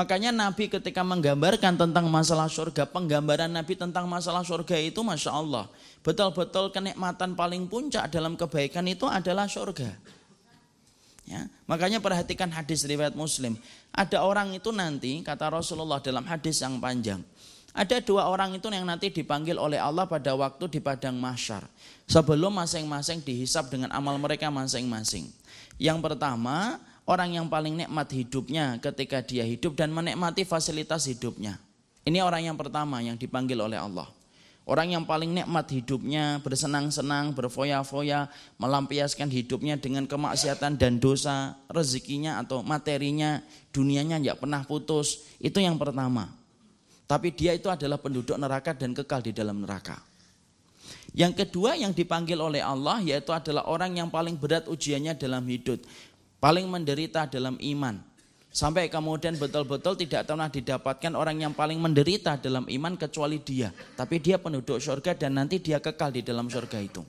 Makanya Nabi ketika menggambarkan tentang masalah surga, penggambaran Nabi tentang masalah surga itu Masya Allah. Betul-betul kenikmatan paling puncak dalam kebaikan itu adalah surga. Ya, makanya perhatikan hadis riwayat Muslim. Ada orang itu nanti kata Rasulullah dalam hadis yang panjang. Ada dua orang itu yang nanti dipanggil oleh Allah pada waktu di padang mahsyar. Sebelum masing-masing dihisap dengan amal mereka masing-masing. Yang pertama orang yang paling nikmat hidupnya ketika dia hidup dan menikmati fasilitas hidupnya. Ini orang yang pertama yang dipanggil oleh Allah. Orang yang paling nikmat hidupnya, bersenang-senang, berfoya-foya, melampiaskan hidupnya dengan kemaksiatan dan dosa, rezekinya atau materinya, dunianya tidak pernah putus. Itu yang pertama. Tapi dia itu adalah penduduk neraka dan kekal di dalam neraka. Yang kedua yang dipanggil oleh Allah yaitu adalah orang yang paling berat ujiannya dalam hidup paling menderita dalam iman. Sampai kemudian betul-betul tidak pernah didapatkan orang yang paling menderita dalam iman kecuali dia. Tapi dia penduduk surga dan nanti dia kekal di dalam surga itu.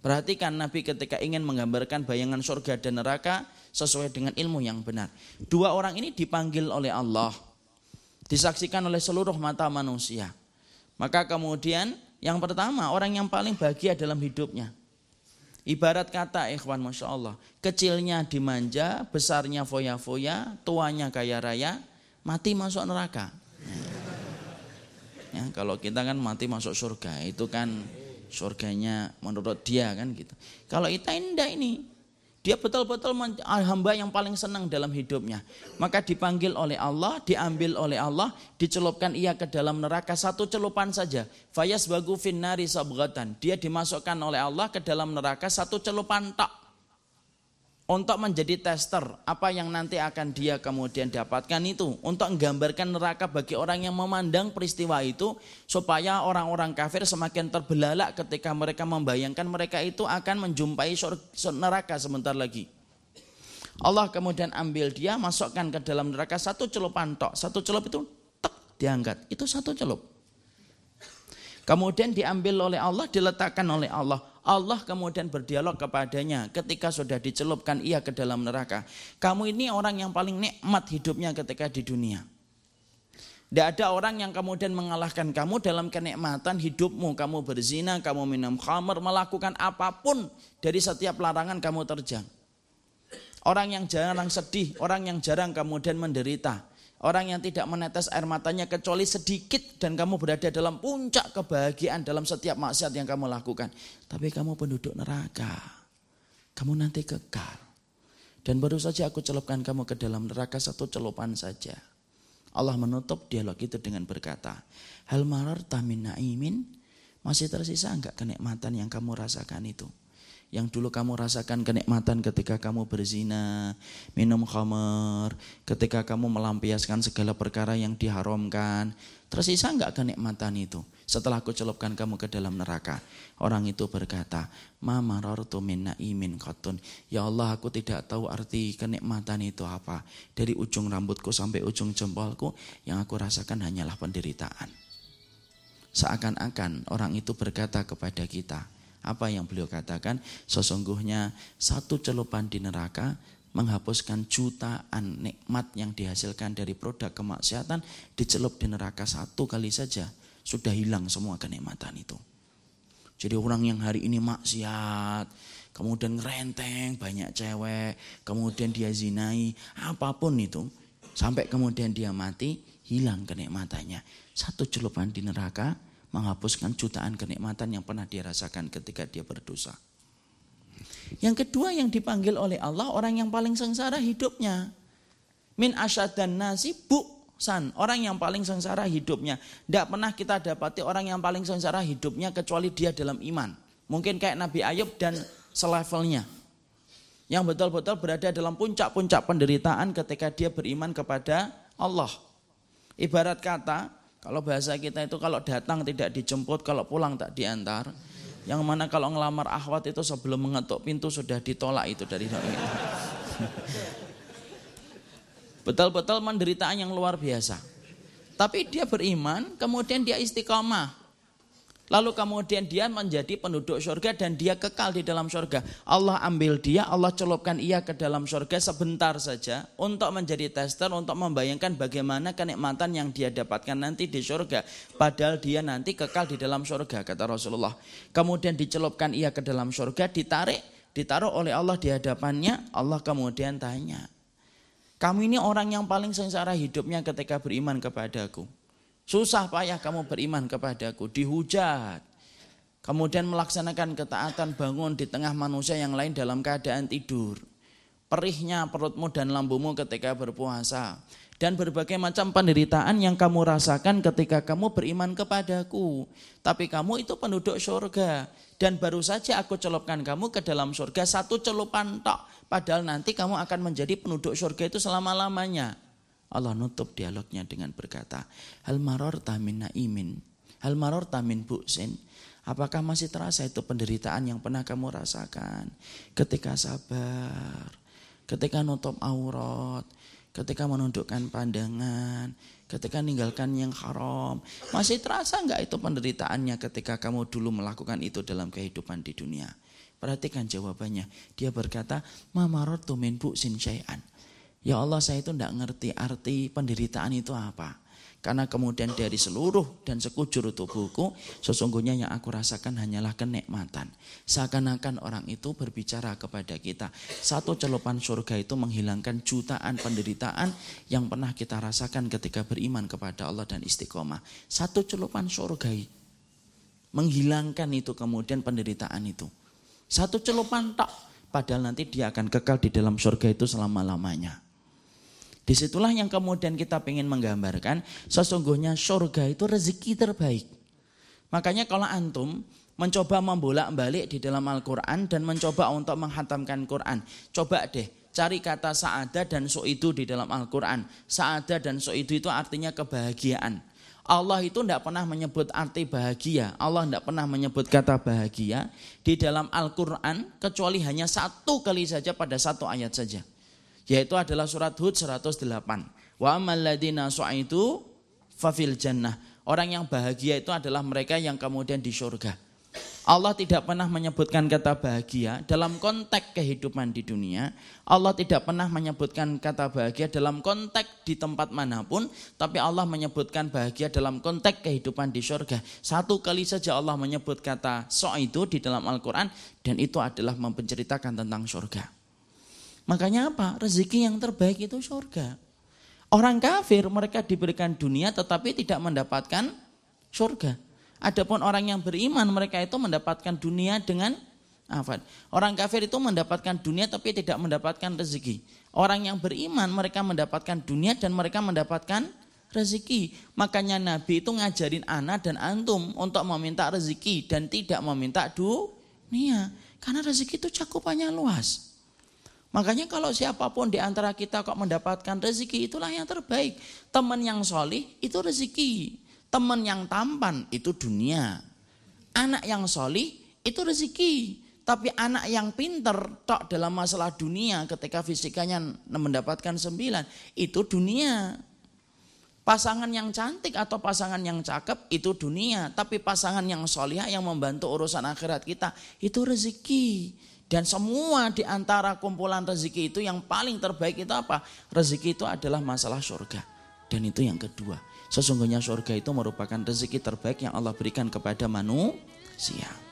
Perhatikan Nabi ketika ingin menggambarkan bayangan surga dan neraka sesuai dengan ilmu yang benar. Dua orang ini dipanggil oleh Allah. Disaksikan oleh seluruh mata manusia. Maka kemudian yang pertama orang yang paling bahagia dalam hidupnya. Ibarat kata ikhwan Masya Allah. Kecilnya dimanja, besarnya foya-foya, tuanya kaya raya, mati masuk neraka. Ya, kalau kita kan mati masuk surga, itu kan surganya menurut dia kan gitu. Kalau kita indah ini, dia betul-betul ah, hamba yang paling senang dalam hidupnya. Maka dipanggil oleh Allah, diambil oleh Allah, dicelupkan ia ke dalam neraka satu celupan saja. Fayas bagu finnari sabgatan. Dia dimasukkan oleh Allah ke dalam neraka satu celupan tak untuk menjadi tester apa yang nanti akan dia kemudian dapatkan itu untuk menggambarkan neraka bagi orang yang memandang peristiwa itu supaya orang-orang kafir semakin terbelalak ketika mereka membayangkan mereka itu akan menjumpai neraka sebentar lagi. Allah kemudian ambil dia masukkan ke dalam neraka satu celupan tok, satu celup itu tek diangkat. Itu satu celup. Kemudian diambil oleh Allah, diletakkan oleh Allah. Allah kemudian berdialog kepadanya ketika sudah dicelupkan ia ke dalam neraka. Kamu ini orang yang paling nikmat hidupnya ketika di dunia. Tidak ada orang yang kemudian mengalahkan kamu dalam kenikmatan hidupmu. Kamu berzina, kamu minum khamr, melakukan apa pun dari setiap larangan kamu terjang. Orang yang jarang sedih, orang yang jarang kemudian menderita. Orang yang tidak menetes air matanya kecuali sedikit dan kamu berada dalam puncak kebahagiaan dalam setiap maksiat yang kamu lakukan. Tapi kamu penduduk neraka. Kamu nanti kekal. Dan baru saja aku celupkan kamu ke dalam neraka satu celupan saja. Allah menutup dialog itu dengan berkata, Hal marar tamin naimin, masih tersisa enggak kenikmatan yang kamu rasakan itu? Yang dulu kamu rasakan kenikmatan ketika kamu berzina, minum khamar, ketika kamu melampiaskan segala perkara yang diharamkan, tersisa enggak kenikmatan itu? Setelah aku celupkan kamu ke dalam neraka, orang itu berkata, "Ma marartu min naimin qatun." Ya Allah, aku tidak tahu arti kenikmatan itu apa. Dari ujung rambutku sampai ujung jempolku, yang aku rasakan hanyalah penderitaan. Seakan-akan orang itu berkata kepada kita, apa yang beliau katakan? Sesungguhnya satu celupan di neraka menghapuskan jutaan nikmat yang dihasilkan dari produk kemaksiatan dicelup di neraka satu kali saja sudah hilang semua kenikmatan itu. Jadi orang yang hari ini maksiat, kemudian ngerenteng banyak cewek, kemudian dia zinai, apa pun itu, sampai kemudian dia mati, hilang kenikmatannya. Satu celupan di neraka menghapuskan jutaan kenikmatan yang pernah dirasakan ketika dia berdosa. Yang kedua yang dipanggil oleh Allah orang yang paling sengsara hidupnya. Min asyad dan nasi san orang yang paling sengsara hidupnya. Tidak pernah kita dapati orang yang paling sengsara hidupnya kecuali dia dalam iman. Mungkin kayak Nabi Ayub dan selevelnya. Yang betul-betul berada dalam puncak-puncak penderitaan ketika dia beriman kepada Allah. Ibarat kata, kalau bahasa kita itu kalau datang tidak dijemput, kalau pulang tak diantar. Yang mana kalau ngelamar akhwat itu sebelum mengetuk pintu sudah ditolak itu dari Betul-betul penderitaan yang luar biasa. Tapi dia beriman, kemudian dia istiqomah. Lalu kemudian dia menjadi penduduk surga dan dia kekal di dalam surga. Allah ambil dia, Allah celupkan ia ke dalam surga sebentar saja untuk menjadi tester, untuk membayangkan bagaimana kenikmatan yang dia dapatkan nanti di surga. Padahal dia nanti kekal di dalam surga, kata Rasulullah. Kemudian dicelupkan ia ke dalam surga, ditarik, ditaruh oleh Allah di hadapannya, Allah kemudian tanya, kamu ini orang yang paling sengsara hidupnya ketika beriman kepadaku. Susah payah kamu beriman kepadaku, dihujat. Kemudian melaksanakan ketaatan bangun di tengah manusia yang lain dalam keadaan tidur. Perihnya perutmu dan lambungmu ketika berpuasa. Dan berbagai macam penderitaan yang kamu rasakan ketika kamu beriman kepadaku. Tapi kamu itu penduduk surga. Dan baru saja aku celupkan kamu ke dalam surga satu celupan tok. Padahal nanti kamu akan menjadi penduduk surga itu selama-lamanya. Allah nutup dialognya dengan berkata, Hal maror tamin naimin, hal maror tamin buksin. Apakah masih terasa itu penderitaan yang pernah kamu rasakan ketika sabar, ketika nutup aurat, ketika menundukkan pandangan, ketika meninggalkan yang haram. Masih terasa enggak itu penderitaannya ketika kamu dulu melakukan itu dalam kehidupan di dunia? Perhatikan jawabannya. Dia berkata, Mamarot tumin buksin syai'an. Ya Allah saya itu tidak ngerti arti penderitaan itu apa. Karena kemudian dari seluruh dan sekujur tubuhku, sesungguhnya yang aku rasakan hanyalah kenikmatan. Seakan-akan orang itu berbicara kepada kita. Satu celupan surga itu menghilangkan jutaan penderitaan yang pernah kita rasakan ketika beriman kepada Allah dan istiqomah. Satu celupan surga menghilangkan itu kemudian penderitaan itu. Satu celupan tak, padahal nanti dia akan kekal di dalam surga itu selama-lamanya. Di situlah yang kemudian kita ingin menggambarkan sesungguhnya surga itu rezeki terbaik. Makanya kalau antum mencoba membolak-balik di dalam Al-Quran dan mencoba untuk menghatamkan Quran. Coba deh cari kata sa'ada dan su'idu di dalam Al-Quran. Sa'ada dan su'idu itu artinya kebahagiaan. Allah itu tidak pernah menyebut arti bahagia. Allah tidak pernah menyebut kata bahagia di dalam Al-Quran kecuali hanya satu kali saja pada satu ayat saja yaitu adalah surat Hud 108. Wa amal ladina su'aitu fafil jannah. Orang yang bahagia itu adalah mereka yang kemudian di surga. Allah tidak pernah menyebutkan kata bahagia dalam konteks kehidupan di dunia. Allah tidak pernah menyebutkan kata bahagia dalam konteks di tempat mana pun. Tapi Allah menyebutkan bahagia dalam konteks kehidupan di surga. Satu kali saja Allah menyebut kata so itu di dalam Al-Quran. Dan itu adalah menceritakan tentang surga. Makanya apa? Rezeki yang terbaik itu surga. Orang kafir mereka diberikan dunia tetapi tidak mendapatkan surga. Adapun orang yang beriman mereka itu mendapatkan dunia dengan apa? Orang kafir itu mendapatkan dunia tapi tidak mendapatkan rezeki. Orang yang beriman mereka mendapatkan dunia dan mereka mendapatkan rezeki. Makanya Nabi itu ngajarin anak dan antum untuk meminta rezeki dan tidak meminta dunia. Karena rezeki itu cakupannya luas. Makanya kalau siapa pun di antara kita kok mendapatkan rezeki itulah yang terbaik. Teman yang solih itu rezeki. Teman yang tampan itu dunia. Anak yang solih itu rezeki. Tapi anak yang pinter tok dalam masalah dunia ketika fisikanya mendapatkan sembilan itu dunia. Pasangan yang cantik atau pasangan yang cakep itu dunia. Tapi pasangan yang solih yang membantu urusan akhirat kita itu rezeki. Dan semua di antara kumpulan rezeki itu yang paling terbaik itu apa? Rezeki itu adalah masalah surga. Dan itu yang kedua. Sesungguhnya surga itu merupakan rezeki terbaik yang Allah berikan kepada manusia.